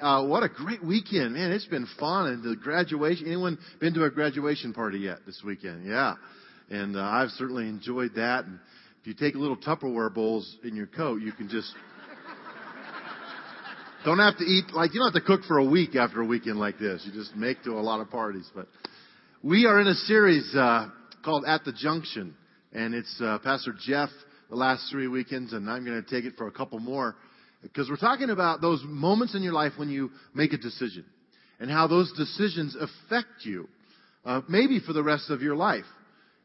Uh, what a great weekend, man! It's been fun, and the graduation. Anyone been to a graduation party yet this weekend? Yeah, and uh, I've certainly enjoyed that. And if you take little Tupperware bowls in your coat, you can just don't have to eat like you don't have to cook for a week after a weekend like this. You just make to a lot of parties. But we are in a series uh, called At the Junction, and it's uh, Pastor Jeff the last three weekends, and I'm going to take it for a couple more because we're talking about those moments in your life when you make a decision and how those decisions affect you, uh, maybe for the rest of your life.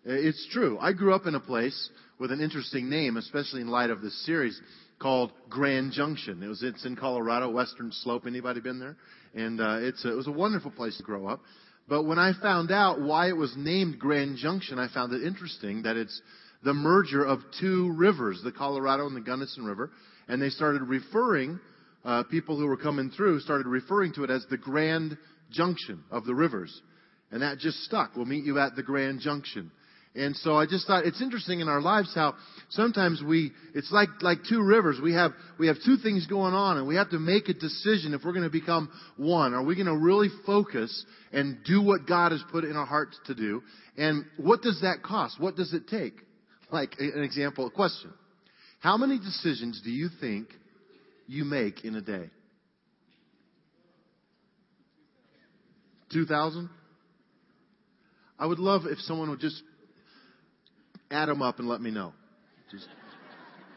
It's true. I grew up in a place with an interesting name, especially in light of this series, called Grand Junction. It was it's in Colorado, Western Slope. Anybody been there? And uh, it's a, it was a wonderful place to grow up. But when I found out why it was named Grand Junction, I found it interesting that it's the merger of two rivers, the Colorado and the Gunnison River and they started referring, uh, people who were coming through started referring to it as the Grand Junction of the rivers. And that just stuck. We'll meet you at the Grand Junction. And so I just thought it's interesting in our lives how sometimes we, it's like, like two rivers. We have, we have two things going on and we have to make a decision if we're going to become one. Are we going to really focus and do what God has put in our hearts to do? And what does that cost? What does it take? Like an example, a question. How many decisions do you think you make in a day? 2,000? I would love if someone would just add them up and let me know.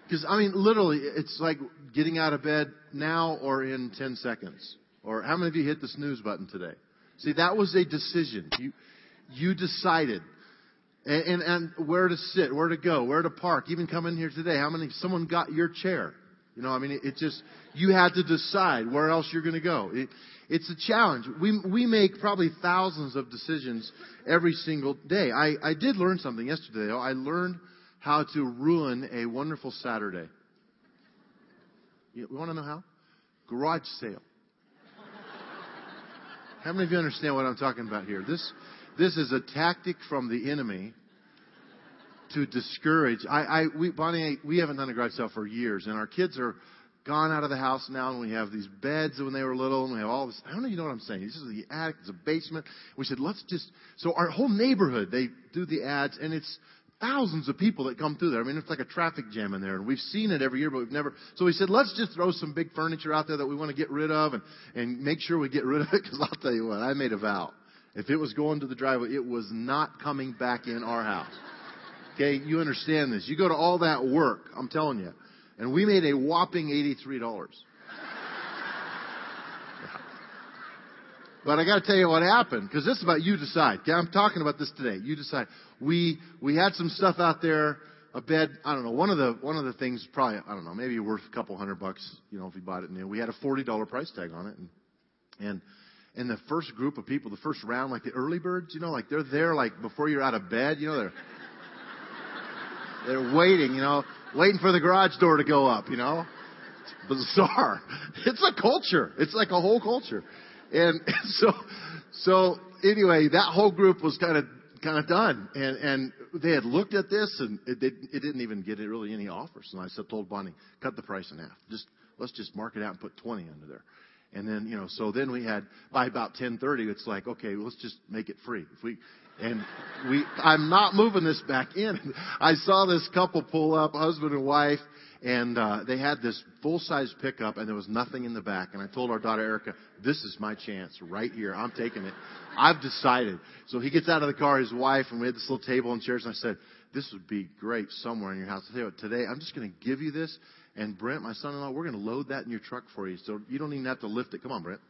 Because, I mean, literally, it's like getting out of bed now or in 10 seconds. Or how many of you hit the snooze button today? See, that was a decision. You, you decided and, and, and where to sit, where to go, where to park. Even come in here today, how many? Someone got your chair. You know, I mean, it, it just you had to decide where else you're going to go. It, it's a challenge. We we make probably thousands of decisions every single day. I I did learn something yesterday. Though. I learned how to ruin a wonderful Saturday. You, want to know how? Garage sale. How many of you understand what I'm talking about here? This this is a tactic from the enemy to discourage. I, I, we, Bonnie, we haven't done a garage sale for years, and our kids are gone out of the house now, and we have these beds when they were little, and we have all this. I don't know you know what I'm saying. This is the attic, it's a basement. We said, let's just. So our whole neighborhood, they do the ads, and it's thousands of people that come through there. I mean, it's like a traffic jam in there, and we've seen it every year, but we've never. So we said, let's just throw some big furniture out there that we want to get rid of, and and make sure we get rid of it. Because I'll tell you what, I made a vow. If it was going to the driveway, it was not coming back in our house. Okay, you understand this. You go to all that work, I'm telling you. And we made a whopping $83. But I got to tell you what happened because this is about you decide. Okay, I'm talking about this today. You decide. We we had some stuff out there, a bed. I don't know. One of the one of the things probably I don't know maybe worth a couple hundred bucks. You know if you bought it new. We had a forty dollar price tag on it, and and and the first group of people, the first round, like the early birds, you know, like they're there like before you're out of bed, you know, they're they're waiting, you know, waiting for the garage door to go up, you know. It's bizarre. It's a culture. It's like a whole culture. And so so anyway, that whole group was kind of kind of done, and and they had looked at this, and it, it, it didn't even get really any offers. And I said, told Bonnie, cut the price in half. Just let's just mark it out and put twenty under there. And then, you know, so then we had, by about 1030, it's like, okay, let's just make it free. If we, and we, I'm not moving this back in. I saw this couple pull up, husband and wife, and uh, they had this full size pickup, and there was nothing in the back. And I told our daughter Erica, "This is my chance right here. I'm taking it. I've decided." So he gets out of the car, his wife, and we had this little table and chairs. And I said, "This would be great somewhere in your house." I tell you what, today I'm just going to give you this, and Brent, my son-in-law, we're going to load that in your truck for you, so you don't even have to lift it. Come on, Brent.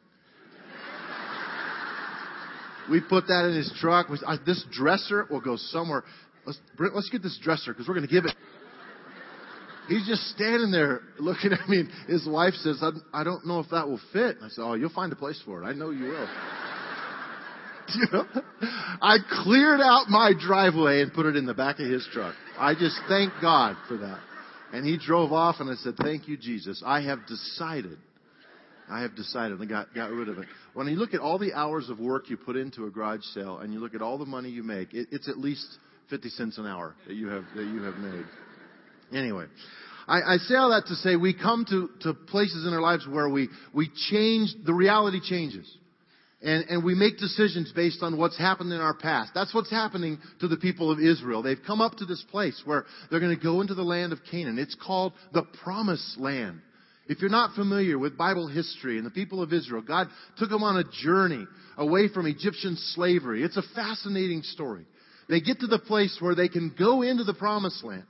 we put that in his truck. We, uh, this dresser will go somewhere. Let's, Brent, let's get this dresser because we're going to give it. He's just standing there looking at me. His wife says, I, I don't know if that will fit. I said, Oh, you'll find a place for it. I know you will. you know? I cleared out my driveway and put it in the back of his truck. I just thank God for that. And he drove off, and I said, Thank you, Jesus. I have decided. I have decided. and got, got rid of it. When you look at all the hours of work you put into a garage sale, and you look at all the money you make, it, it's at least 50 cents an hour that you have, that you have made. Anyway, I, I say all that to say we come to, to places in our lives where we, we change, the reality changes. And, and we make decisions based on what's happened in our past. That's what's happening to the people of Israel. They've come up to this place where they're going to go into the land of Canaan. It's called the Promised Land. If you're not familiar with Bible history and the people of Israel, God took them on a journey away from Egyptian slavery. It's a fascinating story. They get to the place where they can go into the promised land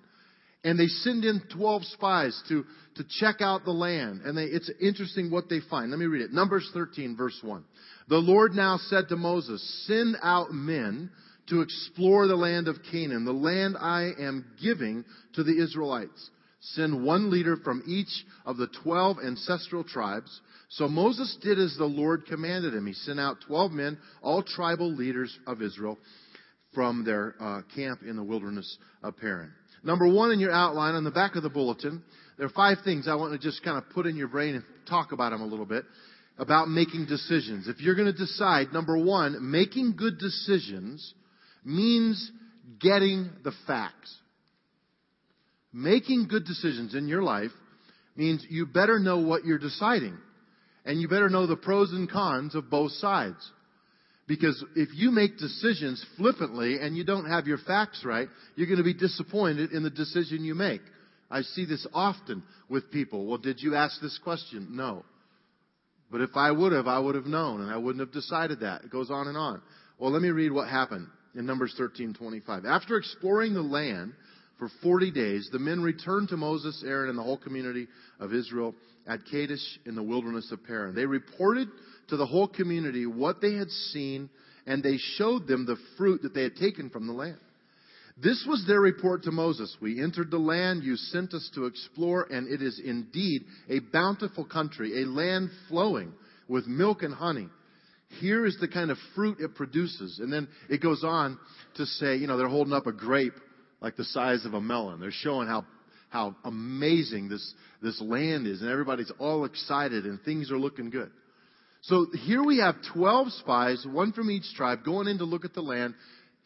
and they send in 12 spies to, to check out the land. And they, it's interesting what they find. Let me read it. Numbers 13 verse 1. The Lord now said to Moses, send out men to explore the land of Canaan, the land I am giving to the Israelites. Send one leader from each of the 12 ancestral tribes. So Moses did as the Lord commanded him. He sent out 12 men, all tribal leaders of Israel from their uh, camp in the wilderness of Paran. Number one in your outline on the back of the bulletin, there are five things I want to just kind of put in your brain and talk about them a little bit about making decisions. If you're going to decide, number one, making good decisions means getting the facts. Making good decisions in your life means you better know what you're deciding. And you better know the pros and cons of both sides. Because if you make decisions flippantly and you don't have your facts right, you're going to be disappointed in the decision you make. I see this often with people. Well, did you ask this question? No. But if I would have, I would have known and I wouldn't have decided that. It goes on and on. Well, let me read what happened in Numbers 13:25. After exploring the land for 40 days, the men returned to Moses, Aaron, and the whole community of Israel at Kadesh in the wilderness of Paran. They reported to the whole community what they had seen, and they showed them the fruit that they had taken from the land. This was their report to Moses. We entered the land you sent us to explore, and it is indeed a bountiful country, a land flowing with milk and honey. Here is the kind of fruit it produces. And then it goes on to say, you know, they're holding up a grape like the size of a melon. They're showing how, how amazing this, this land is, and everybody's all excited, and things are looking good. So here we have 12 spies, one from each tribe, going in to look at the land.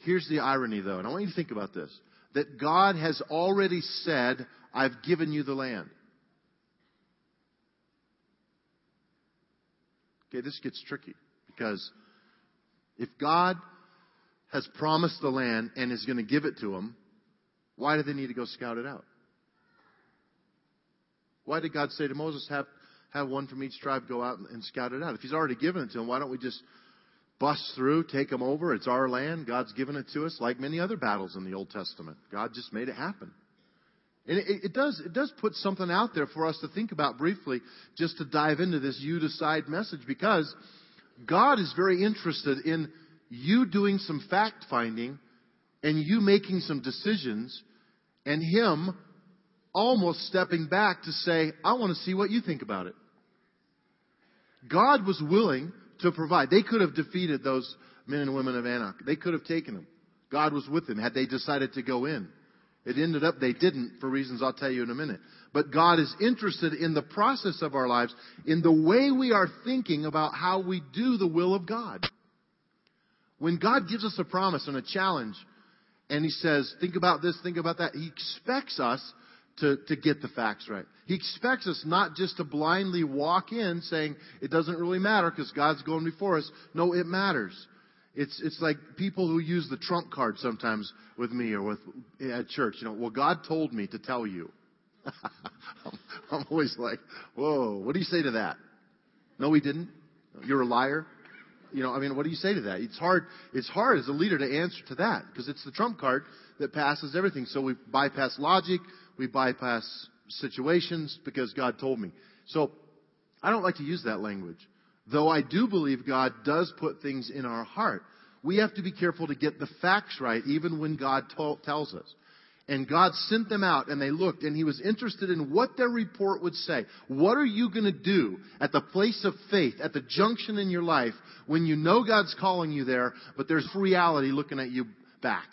Here's the irony, though, and I want you to think about this that God has already said, I've given you the land. Okay, this gets tricky because if God has promised the land and is going to give it to them, why do they need to go scout it out? Why did God say to Moses, have, have one from each tribe go out and scout it out. If he's already given it to them, why don't we just bust through, take them over? It's our land. God's given it to us, like many other battles in the Old Testament. God just made it happen. And it, it, does, it does put something out there for us to think about briefly, just to dive into this you decide message, because God is very interested in you doing some fact finding and you making some decisions and Him almost stepping back to say, I want to see what you think about it. God was willing to provide. They could have defeated those men and women of Anak. They could have taken them. God was with them had they decided to go in. It ended up they didn't for reasons I'll tell you in a minute. But God is interested in the process of our lives, in the way we are thinking about how we do the will of God. When God gives us a promise and a challenge, and He says, think about this, think about that, He expects us to, to get the facts right. He expects us not just to blindly walk in saying it doesn't really matter because God's going before us. No, it matters. It's, it's like people who use the trump card sometimes with me or with at church. You know, well, God told me to tell you. I'm, always like, whoa, what do you say to that? No, he didn't. You're a liar. You know, I mean, what do you say to that? It's hard. It's hard as a leader to answer to that because it's the trump card that passes everything. So we bypass logic. We bypass situations because God told me. So I don't like to use that language. Though I do believe God does put things in our heart. We have to be careful to get the facts right even when God t- tells us. And God sent them out and they looked and he was interested in what their report would say. What are you going to do at the place of faith, at the junction in your life when you know God's calling you there, but there's reality looking at you back?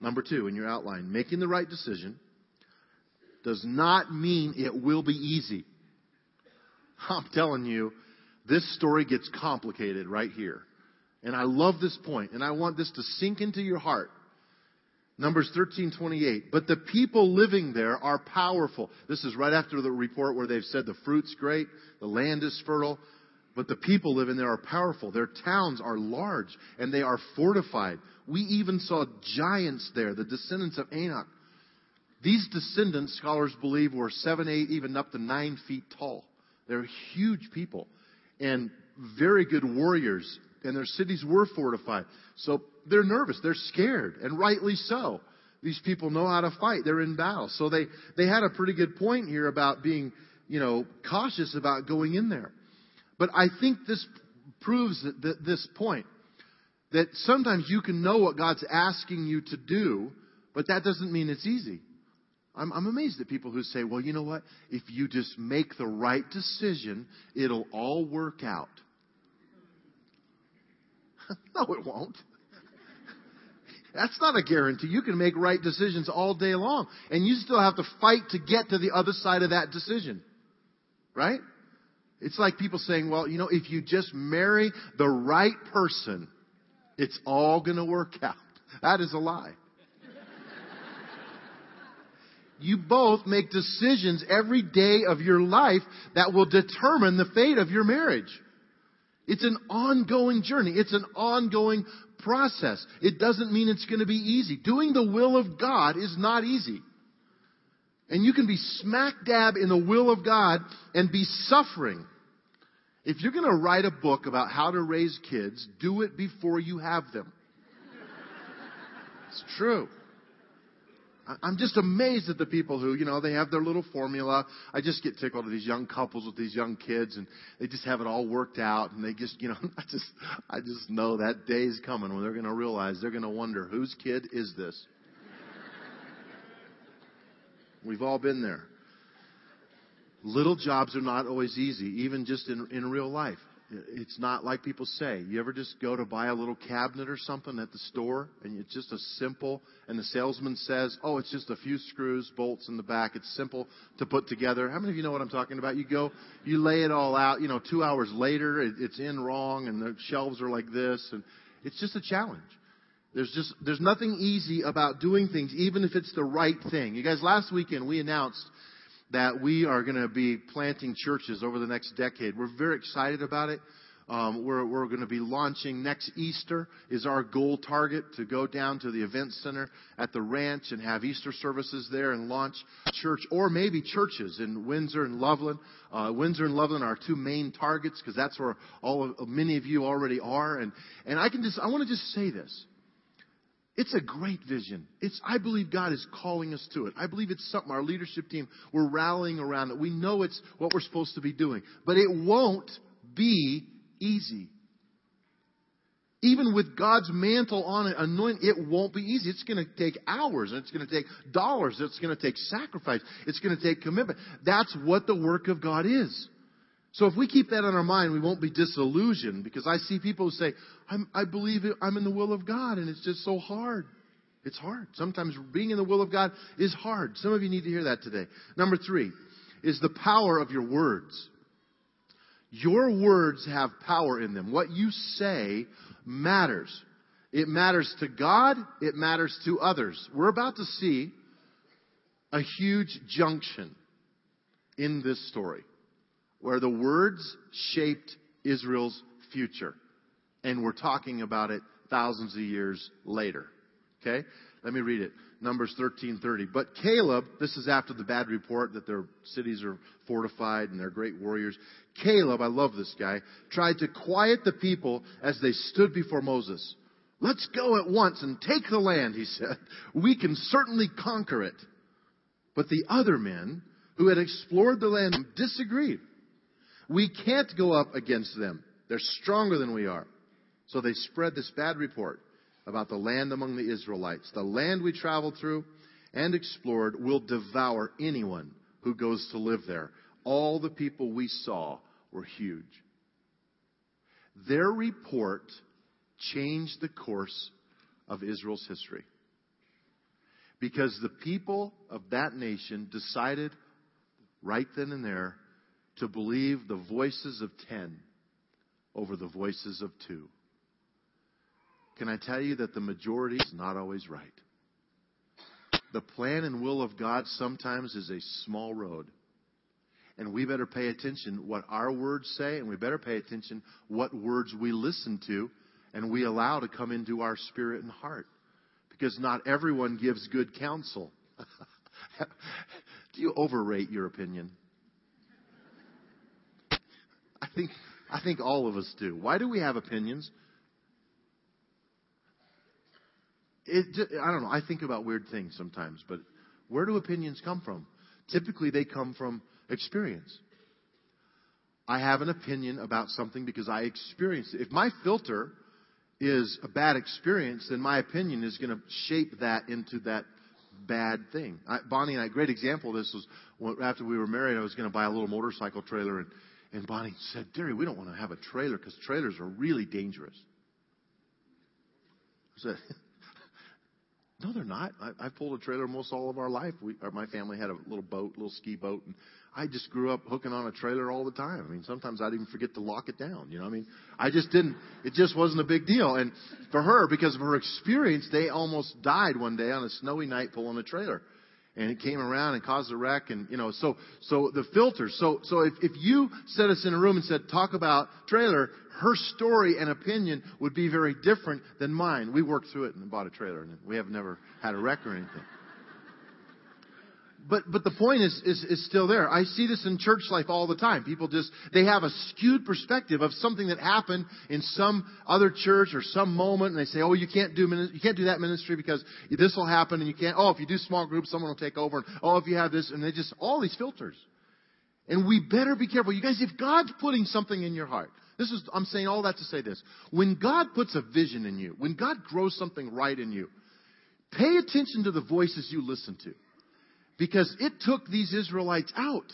Number two in your outline, making the right decision does not mean it will be easy. I'm telling you, this story gets complicated right here. And I love this point, and I want this to sink into your heart. Numbers 13:28. But the people living there are powerful. This is right after the report where they've said the fruit's great, the land is fertile, but the people living there are powerful. Their towns are large and they are fortified. We even saw giants there, the descendants of Anak. These descendants, scholars believe, were seven, eight, even up to nine feet tall. They're huge people and very good warriors, and their cities were fortified. So they're nervous. They're scared, and rightly so. These people know how to fight. They're in battle. So they, they had a pretty good point here about being, you know, cautious about going in there. But I think this proves that, that this point that sometimes you can know what God's asking you to do, but that doesn't mean it's easy. I'm, I'm amazed at people who say, well, you know what? If you just make the right decision, it'll all work out. no, it won't. That's not a guarantee. You can make right decisions all day long, and you still have to fight to get to the other side of that decision. Right? It's like people saying, well, you know, if you just marry the right person, it's all going to work out. That is a lie. you both make decisions every day of your life that will determine the fate of your marriage. It's an ongoing journey. It's an ongoing process. It doesn't mean it's going to be easy. Doing the will of God is not easy. And you can be smack dab in the will of God and be suffering. If you're going to write a book about how to raise kids, do it before you have them. It's true. I'm just amazed at the people who, you know, they have their little formula. I just get tickled at these young couples with these young kids and they just have it all worked out and they just, you know, I just, I just know that day is coming when they're going to realize they're going to wonder whose kid is this? We've all been there. Little jobs are not always easy, even just in, in real life. It's not like people say. You ever just go to buy a little cabinet or something at the store and it's just a simple, and the salesman says, oh, it's just a few screws, bolts in the back. It's simple to put together. How many of you know what I'm talking about? You go, you lay it all out, you know, two hours later, it, it's in wrong and the shelves are like this and it's just a challenge. There's just, there's nothing easy about doing things, even if it's the right thing. You guys, last weekend we announced that we are going to be planting churches over the next decade. We're very excited about it. Um, we're, we're going to be launching next Easter is our goal target to go down to the event center at the ranch and have Easter services there and launch church or maybe churches in Windsor and Loveland. Uh, Windsor and Loveland are our two main targets because that's where all of, many of you already are. And and I can just I want to just say this. It's a great vision. It's, I believe God is calling us to it. I believe it's something our leadership team, we're rallying around it. We know it's what we're supposed to be doing. But it won't be easy. Even with God's mantle on it, anoint, it won't be easy. It's going to take hours, and it's going to take dollars. It's going to take sacrifice. It's going to take commitment. That's what the work of God is. So if we keep that in our mind, we won't be disillusioned because I see people who say, i believe I'm in the will of God and it's just so hard. It's hard. Sometimes being in the will of God is hard. Some of you need to hear that today. Number three is the power of your words. Your words have power in them. What you say matters. It matters to God. It matters to others. We're about to see a huge junction in this story where the words shaped Israel's future. And we're talking about it thousands of years later. Okay? Let me read it. Numbers 13:30. But Caleb, this is after the bad report that their cities are fortified and they're great warriors. Caleb, I love this guy, tried to quiet the people as they stood before Moses. Let's go at once and take the land, he said. We can certainly conquer it. But the other men who had explored the land disagreed. We can't go up against them. They're stronger than we are. So they spread this bad report about the land among the Israelites. The land we traveled through and explored will devour anyone who goes to live there. All the people we saw were huge. Their report changed the course of Israel's history. Because the people of that nation decided right then and there to believe the voices of ten over the voices of two. Can I tell you that the majority is not always right? the plan and will of God sometimes is a small road. And we better pay attention what our words say, and we better pay attention what words we listen to and we allow to come into our spirit and heart. Because not everyone gives good counsel. Do you overrate your opinion? I think, I think all of us do. Why do we have opinions? It, I don't know. I think about weird things sometimes, but where do opinions come from? Typically, they come from experience. I have an opinion about something because I experienced it. If my filter is a bad experience, then my opinion is going to shape that into that bad thing. I, Bonnie and I, great example of this was after we were married, I was going to buy a little motorcycle trailer, and, and Bonnie said, Dary, we don't want to have a trailer because trailers are really dangerous. I said, No, they're not. I, I pulled a trailer most all of our life. We, my family had a little boat, little ski boat, and I just grew up hooking on a trailer all the time. I mean, sometimes I'd even forget to lock it down. You know, what I mean, I just didn't. It just wasn't a big deal. And for her, because of her experience, they almost died one day on a snowy night pulling a trailer, and it came around and caused a wreck. And you know, so so the filters. So so if if you set us in a room and said talk about trailer, her story and opinion would be very different than mine. We worked through it and bought a trailer, and we have never had a wreck or anything but but the point is, is is still there. I see this in church life all the time. People just they have a skewed perspective of something that happened in some other church or some moment, and they say, "Oh, you can't do you can't do that ministry because this will happen, and you can't. Oh, if you do small groups, someone will take over. And, oh, if you have this, and they just all these filters. And we better be careful, you guys. If God's putting something in your heart, this is I'm saying all that to say this: when God puts a vision in you, when God grows something right in you, pay attention to the voices you listen to. Because it took these Israelites out.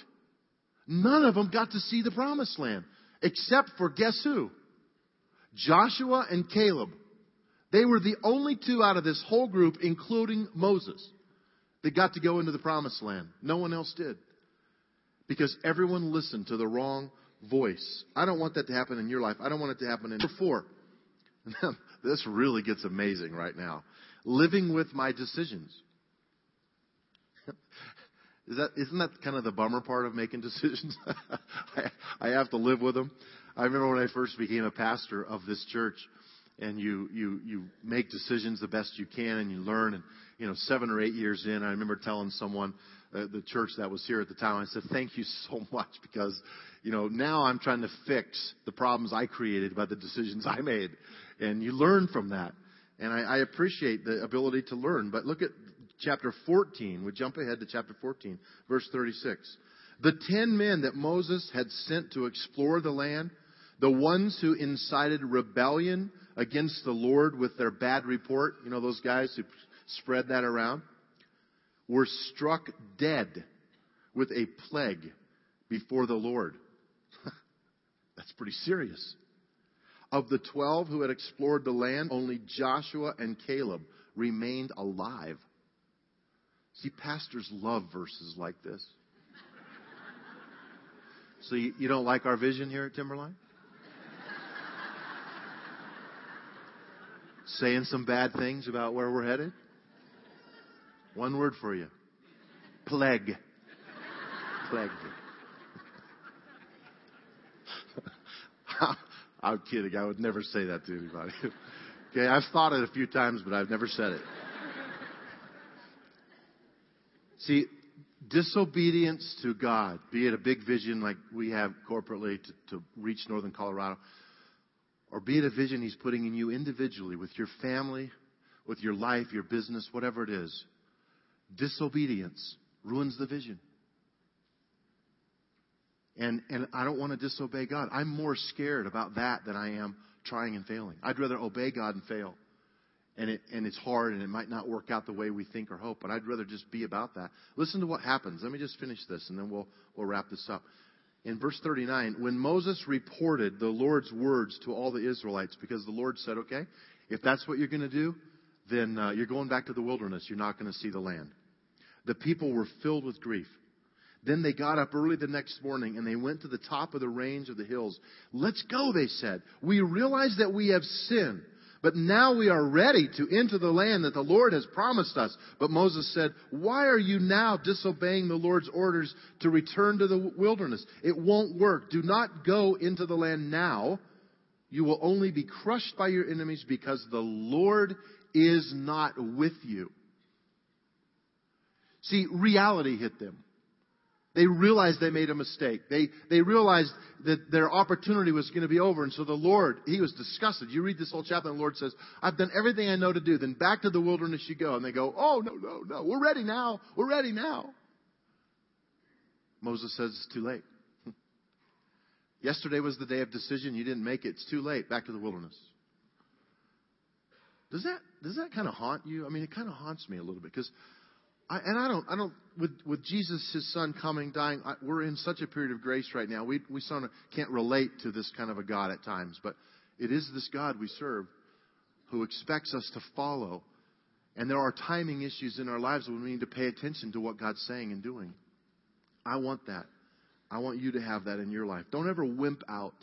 None of them got to see the promised land. Except for guess who? Joshua and Caleb. They were the only two out of this whole group, including Moses, that got to go into the promised land. No one else did. Because everyone listened to the wrong voice. I don't want that to happen in your life. I don't want it to happen in number four. this really gets amazing right now. Living with my decisions. Is that, isn't that kind of the bummer part of making decisions? I, I have to live with them. I remember when I first became a pastor of this church, and you you you make decisions the best you can, and you learn. And you know, seven or eight years in, I remember telling someone, uh, the church that was here at the time, I said, "Thank you so much because, you know, now I'm trying to fix the problems I created by the decisions I made." And you learn from that, and I, I appreciate the ability to learn. But look at chapter 14. We jump ahead to chapter 14, verse 36. The ten men that Moses had sent to explore the land, the ones who incited rebellion against the Lord with their bad report, you know, those guys who spread that around, were struck dead with a plague before the Lord. That's pretty serious. Of the twelve who had explored the land, only Joshua and Caleb remained alive. See, pastors love verses like this. So you, you don't like our vision here at Timberline? Saying some bad things about where we're headed? One word for you. Plague. Plague. I'm kidding. I would never say that to anybody. okay, I've thought it a few times, but I've never said it. See, disobedience to God, be it a big vision like we have corporately to, to reach northern Colorado, or be it a vision He's putting in you individually with your family, with your life, your business, whatever it is, disobedience ruins the vision. And, and I don't want to disobey God. I'm more scared about that than I am trying and failing. I'd rather obey God and fail and it and it's hard and it might not work out the way we think or hope, but I'd rather just be about that. Listen to what happens. Let me just finish this and then we'll we'll wrap this up. In verse 39, when Moses reported the Lord's words to all the Israelites, because the Lord said, okay, if that's what you're going to do, then uh, you're going back to the wilderness. You're not going to see the land. The people were filled with grief. Then they got up early the next morning and they went to the top of the range of the hills. Let's go, they said. We realize that we have sinned But now we are ready to enter the land that the Lord has promised us. But Moses said, Why are you now disobeying the Lord's orders to return to the wilderness? It won't work. Do not go into the land now. You will only be crushed by your enemies because the Lord is not with you. See, reality hit them. They realized they made a mistake. They, they realized that their opportunity was going to be over. And so the Lord, He was disgusted. You read this whole chapter and the Lord says, I've done everything I know to do. Then back to the wilderness you go. And they go, oh, no, no, no. We're ready now. We're ready now. Moses says it's too late. Yesterday was the day of decision. You didn't make it. It's too late. Back to the wilderness. Does that, does that kind of haunt you? I mean, it kind of haunts me a little bit because I, and I don't, I don't, with, with Jesus, his son coming, dying, I, we're in such a period of grace right now. We, we sort of can't relate to this kind of a God at times, but it is this God we serve who expects us to follow. And there are timing issues in our lives when we need to pay attention to what God's saying and doing. I want that. I want you to have that in your life. Don't ever wimp out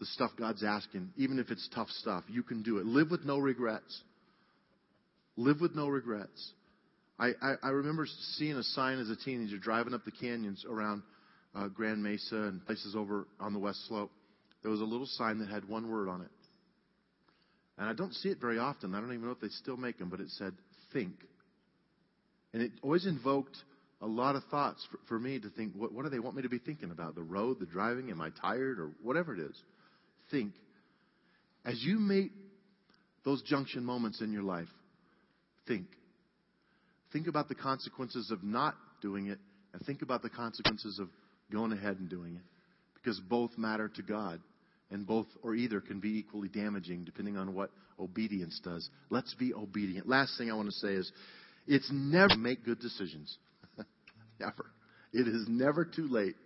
the stuff God's asking, even if it's tough stuff. You can do it. Live with no regrets. Live with no regrets. I, I, I remember seeing a sign as a teenager driving up the canyons around uh, Grand Mesa and places over on the West Slope. There was a little sign that had one word on it. And I don't see it very often. I don't even know if they still make them, but it said, think. And it always invoked a lot of thoughts for, for me to think, what, what do they want me to be thinking about? The road, the driving, am I tired, or whatever it is? Think. As you meet those junction moments in your life, think. Think about the consequences of not doing it, and think about the consequences of going ahead and doing it. Because both matter to God, and both or either can be equally damaging depending on what obedience does. Let's be obedient. Last thing I want to say is it's never make good decisions. never. It is never too late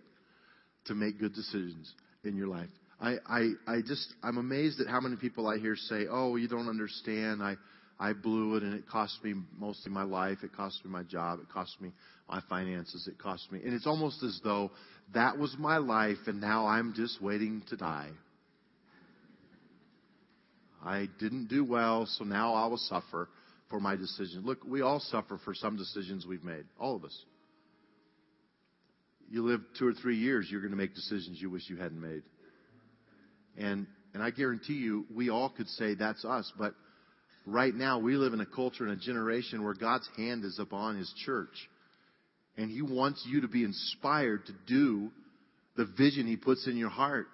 to make good decisions in your life. I, I, I just, I'm amazed at how many people I hear say, oh, you don't understand. I, I blew it and it cost me most of my life. It cost me my job. It cost me my finances. It cost me. And it's almost as though that was my life and now I'm just waiting to die. I didn't do well, so now I will suffer for my decision. Look, we all suffer for some decisions we've made. All of us. You live two or three years, you're going to make decisions you wish you hadn't made. And, and I guarantee you, we all could say that's us, but right now we live in a culture and a generation where God's hand is upon His church. And He wants you to be inspired to do the vision He puts in your heart.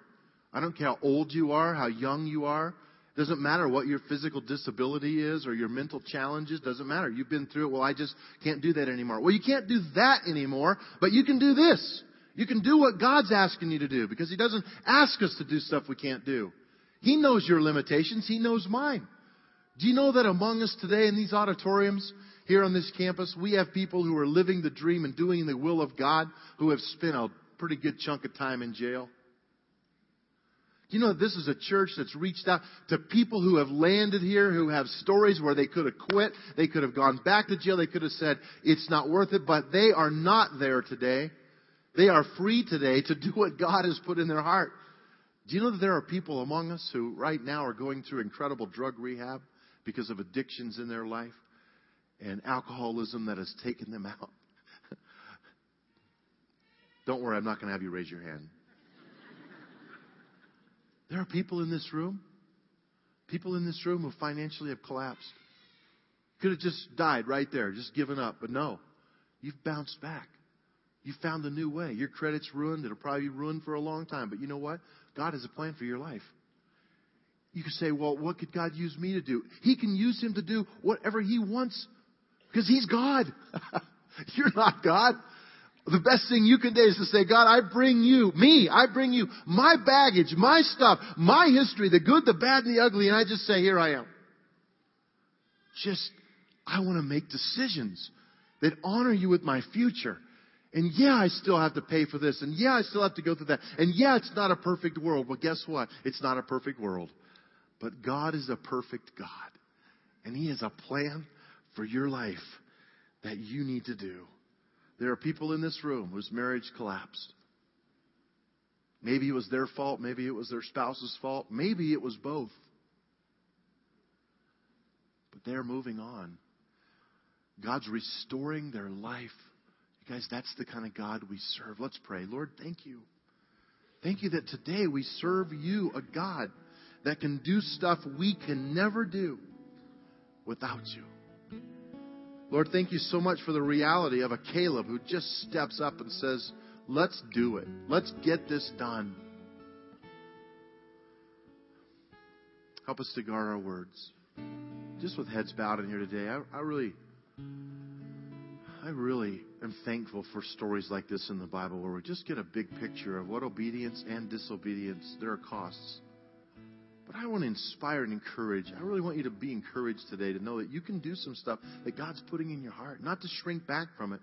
I don't care how old you are, how young you are. It doesn't matter what your physical disability is or your mental challenges. Doesn't matter. You've been through it. Well, I just can't do that anymore. Well, you can't do that anymore, but you can do this. You can do what God's asking you to do because He doesn't ask us to do stuff we can't do. He knows your limitations. He knows mine. Do you know that among us today in these auditoriums here on this campus, we have people who are living the dream and doing the will of God who have spent a pretty good chunk of time in jail? Do you know that this is a church that's reached out to people who have landed here, who have stories where they could have quit, they could have gone back to jail, they could have said, it's not worth it, but they are not there today. They are free today to do what God has put in their heart. Do you know that there are people among us who right now are going through incredible drug rehab? Because of addictions in their life and alcoholism that has taken them out. Don't worry, I'm not going to have you raise your hand. There are people in this room, people in this room who financially have collapsed. Could have just died right there, just given up. But no, you've bounced back. You found a new way. Your credit's ruined. It'll probably be ruined for a long time. But you know what? God has a plan for your life. You can say, well, what could God use me to do? He can use him to do whatever he wants because he's God. You're not God. The best thing you can do is to say, God, I bring you, me, I bring you my baggage, my stuff, my history, the good, the bad, and the ugly, and I just say, here I am. Just, I want to make decisions that honor you with my future. And yeah, I still have to pay for this. And yeah, I still have to go through that. And yeah, it's not a perfect world. But guess what? It's not a perfect world. But God is a perfect God. And He has a plan for your life that you need to do. There are people in this room whose marriage collapsed. Maybe it was their fault. Maybe it was their spouse's fault. Maybe it was both. but they're moving on. God's restoring their life. You guys, that's the kind of God we serve. Let's pray. Lord, thank you. Thank you that today we serve you, a God that can do stuff we can never do without you. Lord, thank you so much for the reality of a Caleb who just steps up and says, Let's do it. Let's get this done. Help us to guard our words. Just with heads bowed in here today, I, I really, I really am thankful for stories like this in the Bible where we just get a big picture of what obedience and disobedience, there are costs. But I want to inspire and encourage. I really want you to be encouraged today to know that you can do some stuff that God's putting in your heart, not to shrink back from it.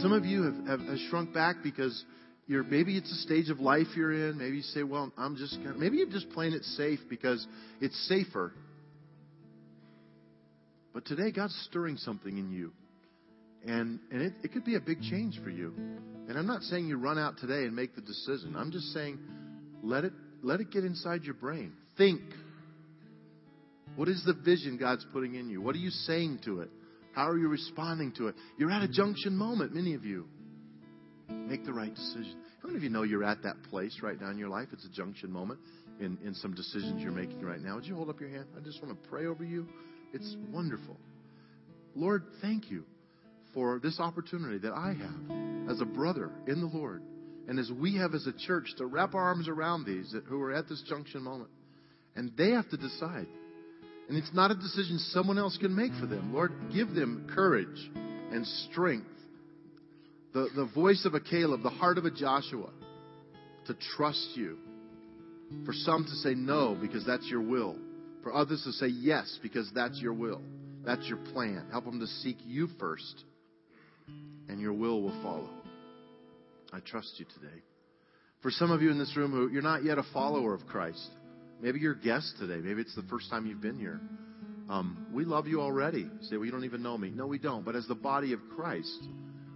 Some of you have, have, have shrunk back because you're maybe it's a stage of life you're in. Maybe you say, "Well, I'm just gonna, maybe you're just playing it safe because it's safer." But today, God's stirring something in you, and and it, it could be a big change for you. And I'm not saying you run out today and make the decision. I'm just saying, let it let it get inside your brain. Think. What is the vision God's putting in you? What are you saying to it? How are you responding to it? You're at a junction moment, many of you. Make the right decision. How many of you know you're at that place right now in your life? It's a junction moment in, in some decisions you're making right now. Would you hold up your hand? I just want to pray over you. It's wonderful. Lord, thank you for this opportunity that I have as a brother in the Lord and as we have as a church to wrap our arms around these who are at this junction moment. And they have to decide. And it's not a decision someone else can make for them. Lord, give them courage and strength the, the voice of a Caleb, the heart of a Joshua, to trust you. For some to say no because that's your will. For others to say yes because that's your will. That's your plan. Help them to seek you first, and your will will follow. I trust you today. For some of you in this room who you're not yet a follower of Christ, maybe you're a guest today. Maybe it's the first time you've been here. Um, we love you already. You say, well, you don't even know me. No, we don't. But as the body of Christ,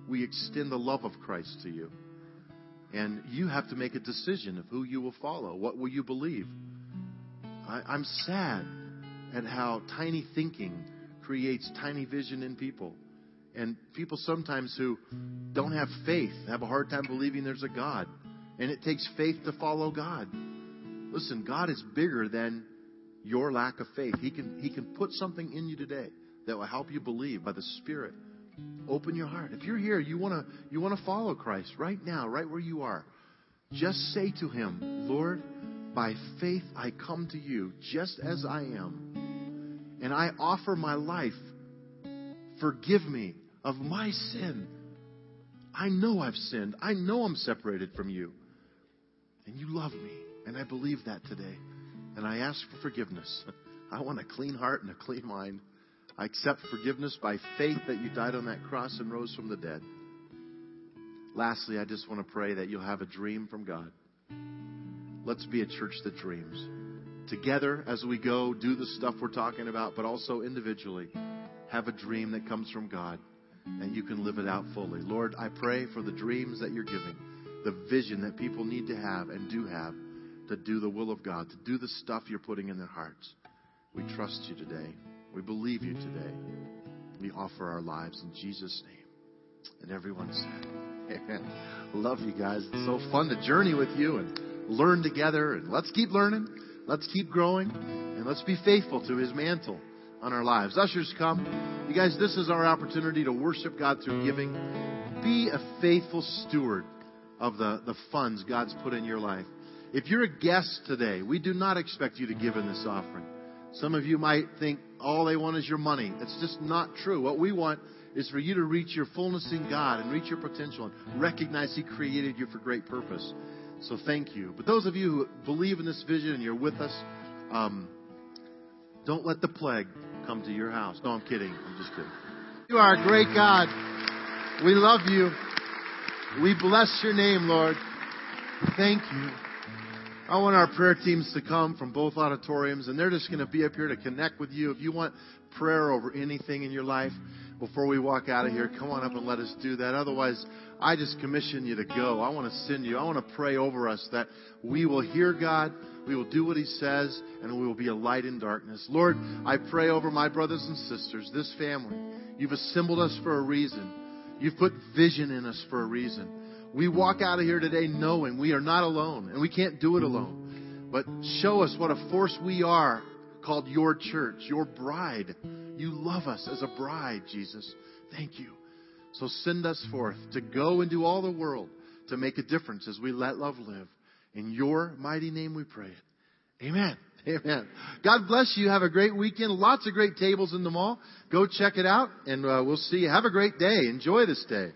we extend the love of Christ to you. And you have to make a decision of who you will follow. What will you believe? I, I'm sad at how tiny thinking creates tiny vision in people. And people sometimes who don't have faith have a hard time believing there's a God. And it takes faith to follow God. Listen, God is bigger than your lack of faith. He can, he can put something in you today that will help you believe by the Spirit. Open your heart. If you're here, you want to you want to follow Christ right now, right where you are. Just say to him, "Lord, by faith I come to you just as I am, and I offer my life. Forgive me of my sin. I know I've sinned. I know I'm separated from you. And you love me, and I believe that today. And I ask for forgiveness. I want a clean heart and a clean mind." I accept forgiveness by faith that you died on that cross and rose from the dead. Lastly, I just want to pray that you'll have a dream from God. Let's be a church that dreams. Together, as we go, do the stuff we're talking about, but also individually, have a dream that comes from God and you can live it out fully. Lord, I pray for the dreams that you're giving, the vision that people need to have and do have to do the will of God, to do the stuff you're putting in their hearts. We trust you today. We believe you today. We offer our lives in Jesus' name. And everyone said, Amen. Love you guys. It's so fun to journey with you and learn together. And let's keep learning. Let's keep growing. And let's be faithful to his mantle on our lives. Ushers, come. You guys, this is our opportunity to worship God through giving. Be a faithful steward of the, the funds God's put in your life. If you're a guest today, we do not expect you to give in this offering. Some of you might think all they want is your money. It's just not true. What we want is for you to reach your fullness in God and reach your potential and recognize He created you for great purpose. So thank you. But those of you who believe in this vision and you're with us, um, don't let the plague come to your house. No, I'm kidding. I'm just kidding. You are a great God. We love you. We bless your name, Lord. Thank you. I want our prayer teams to come from both auditoriums, and they're just going to be up here to connect with you. If you want prayer over anything in your life, before we walk out of here, come on up and let us do that. Otherwise, I just commission you to go. I want to send you. I want to pray over us that we will hear God, we will do what He says, and we will be a light in darkness. Lord, I pray over my brothers and sisters, this family. You've assembled us for a reason. You've put vision in us for a reason. We walk out of here today knowing we are not alone, and we can't do it alone. But show us what a force we are called your church, your bride. You love us as a bride, Jesus. Thank you. So send us forth to go do all the world to make a difference as we let love live. In your mighty name we pray it. Amen. Amen. God bless you. Have a great weekend. Lots of great tables in the mall. Go check it out, and uh, we'll see you. Have a great day. Enjoy this day.